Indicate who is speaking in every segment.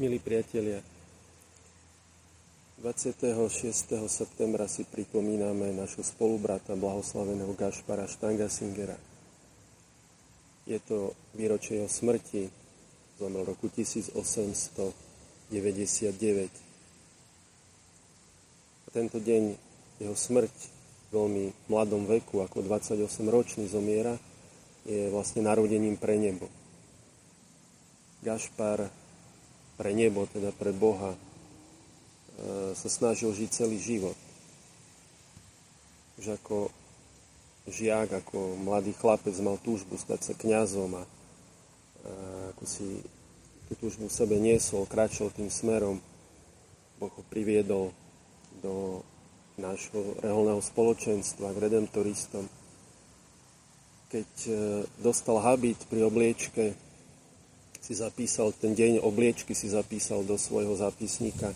Speaker 1: Milí priatelia, 26. septembra si pripomíname našho spolubrata blahoslaveného Gašpara Štangasingera. Je to výročie jeho smrti, zomrel roku 1899. A tento deň jeho smrť v veľmi mladom veku, ako 28-ročný zomiera, je vlastne narodením pre nebo. Gašpar pre nebo, teda pre Boha, e, sa snažil žiť celý život. Už ako žiak, ako mladý chlapec mal túžbu stať sa kňazom a, a ako si tú túžbu v sebe niesol, kráčal tým smerom, Boh ho priviedol do nášho reholného spoločenstva k redemptoristom. Keď e, dostal habit pri obliečke, si zapísal ten deň obliečky, si zapísal do svojho zápisníka,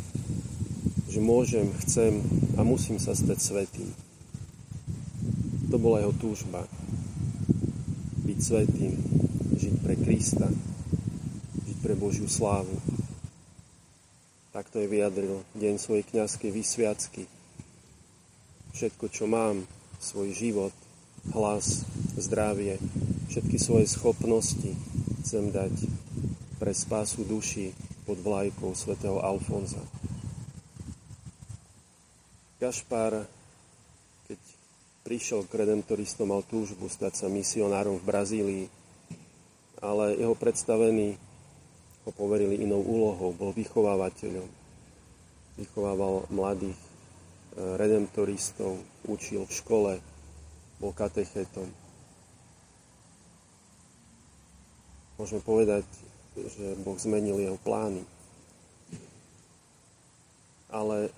Speaker 1: že môžem, chcem a musím sa stať svetým. To bola jeho túžba. Byť svetým, žiť pre Krista, žiť pre Božiu slávu. Takto je vyjadril deň svojej kniazkej vysviacky. Všetko, čo mám, svoj život, hlas, zdravie, všetky svoje schopnosti chcem dať pre spásu duši pod vlajkou svätého Alfonza. Gašpar, keď prišiel k redemptoristom, mal túžbu stať sa misionárom v Brazílii, ale jeho predstavení ho poverili inou úlohou, bol vychovávateľom. Vychovával mladých e, redemptoristov, učil v škole, bol katechetom. Môžeme povedať, že Boh zmenil jeho plány. Ale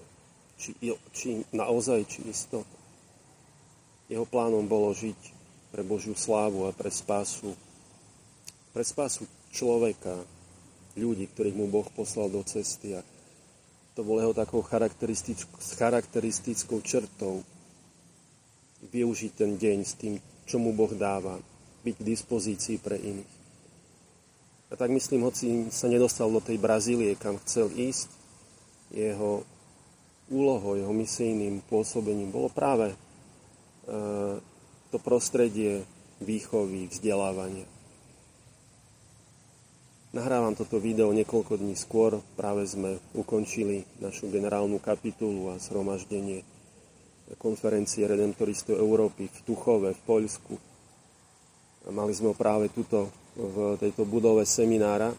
Speaker 1: či, či naozaj, či isto. Jeho plánom bolo žiť pre Božiu slávu a pre spásu, pre spásu človeka, ľudí, ktorých mu Boh poslal do cesty. A to bolo jeho takou charakteristickou, charakteristickou črtou využiť ten deň s tým, čo mu Boh dáva, byť k dispozícii pre iných. A tak myslím, hoci sa nedostal do tej Brazílie, kam chcel ísť, jeho úlohou, jeho misijným pôsobením bolo práve e, to prostredie výchovy, vzdelávania. Nahrávam toto video niekoľko dní skôr, práve sme ukončili našu generálnu kapitulu a zhromaždenie konferencie Redemptoristov Európy v Tuchove, v Poľsku. Mali sme práve tuto v tejto budove seminára,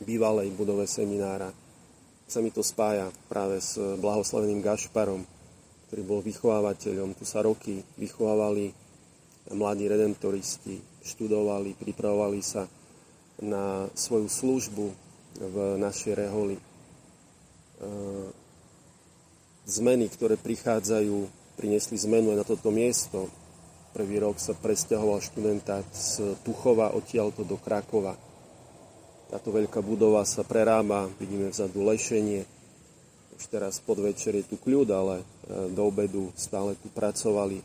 Speaker 1: bývalej budove seminára. Sa mi to spája práve s blahoslaveným Gašparom, ktorý bol vychovávateľom. Tu sa roky vychovávali mladí redemptoristi, študovali, pripravovali sa na svoju službu v našej reholi. E, zmeny, ktoré prichádzajú, priniesli zmenu aj na toto miesto. Prvý rok sa presťahoval študentát z Tuchova odtiaľto do Krakova. Táto veľká budova sa prerába, vidíme vzadu lešenie. Už teraz podvečer je tu kľud, ale e, do obedu stále tu pracovali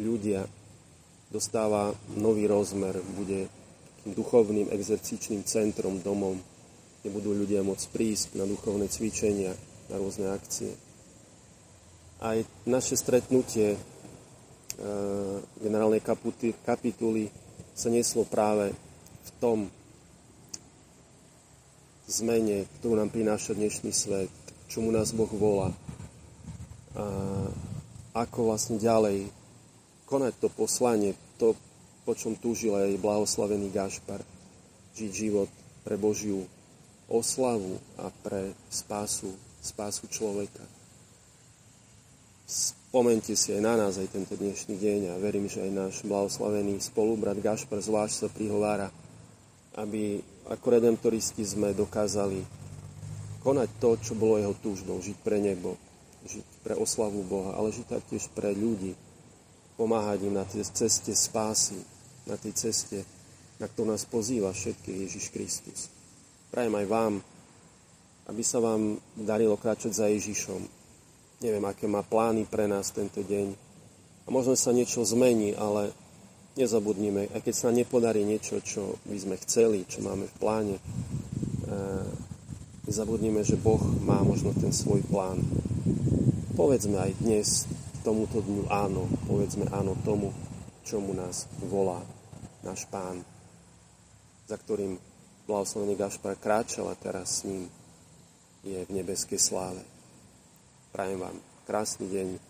Speaker 1: ľudia. Dostáva nový rozmer, bude duchovným exercičným centrom domom, kde budú ľudia môcť prísť na duchovné cvičenia, na rôzne akcie. Aj naše stretnutie Eh, generálnej kapituly sa neslo práve v tom zmene, ktorú nám prináša dnešný svet, čomu nás Boh volá. A ako vlastne ďalej konať to poslanie, to, po čom túžil aj blahoslavený Gašpar. Žiť život pre Božiu oslavu a pre spásu, spásu človeka. Spomente si aj na nás aj tento dnešný deň a verím, že aj náš blahoslavený spolubrat Gašpar zvlášť sa prihovára, aby ako redemptoristi sme dokázali konať to, čo bolo jeho túžbou, žiť pre nebo, žiť pre oslavu Boha, ale žiť taktiež pre ľudí, pomáhať im na tej ceste spásy, na tej ceste, na ktorú nás pozýva všetky Ježiš Kristus. Prajem aj vám, aby sa vám darilo kráčať za Ježišom, neviem, aké má plány pre nás tento deň. A možno sa niečo zmení, ale nezabudnime, aj keď sa nepodarí niečo, čo by sme chceli, čo máme v pláne, e, Nezabudnime, že Boh má možno ten svoj plán. Povedzme aj dnes tomuto dňu áno. Povedzme áno tomu, čomu nás volá náš Pán, za ktorým blahoslavený Gašpar kráčal a teraz s ním je v nebeskej sláve. Prajem vám krásny deň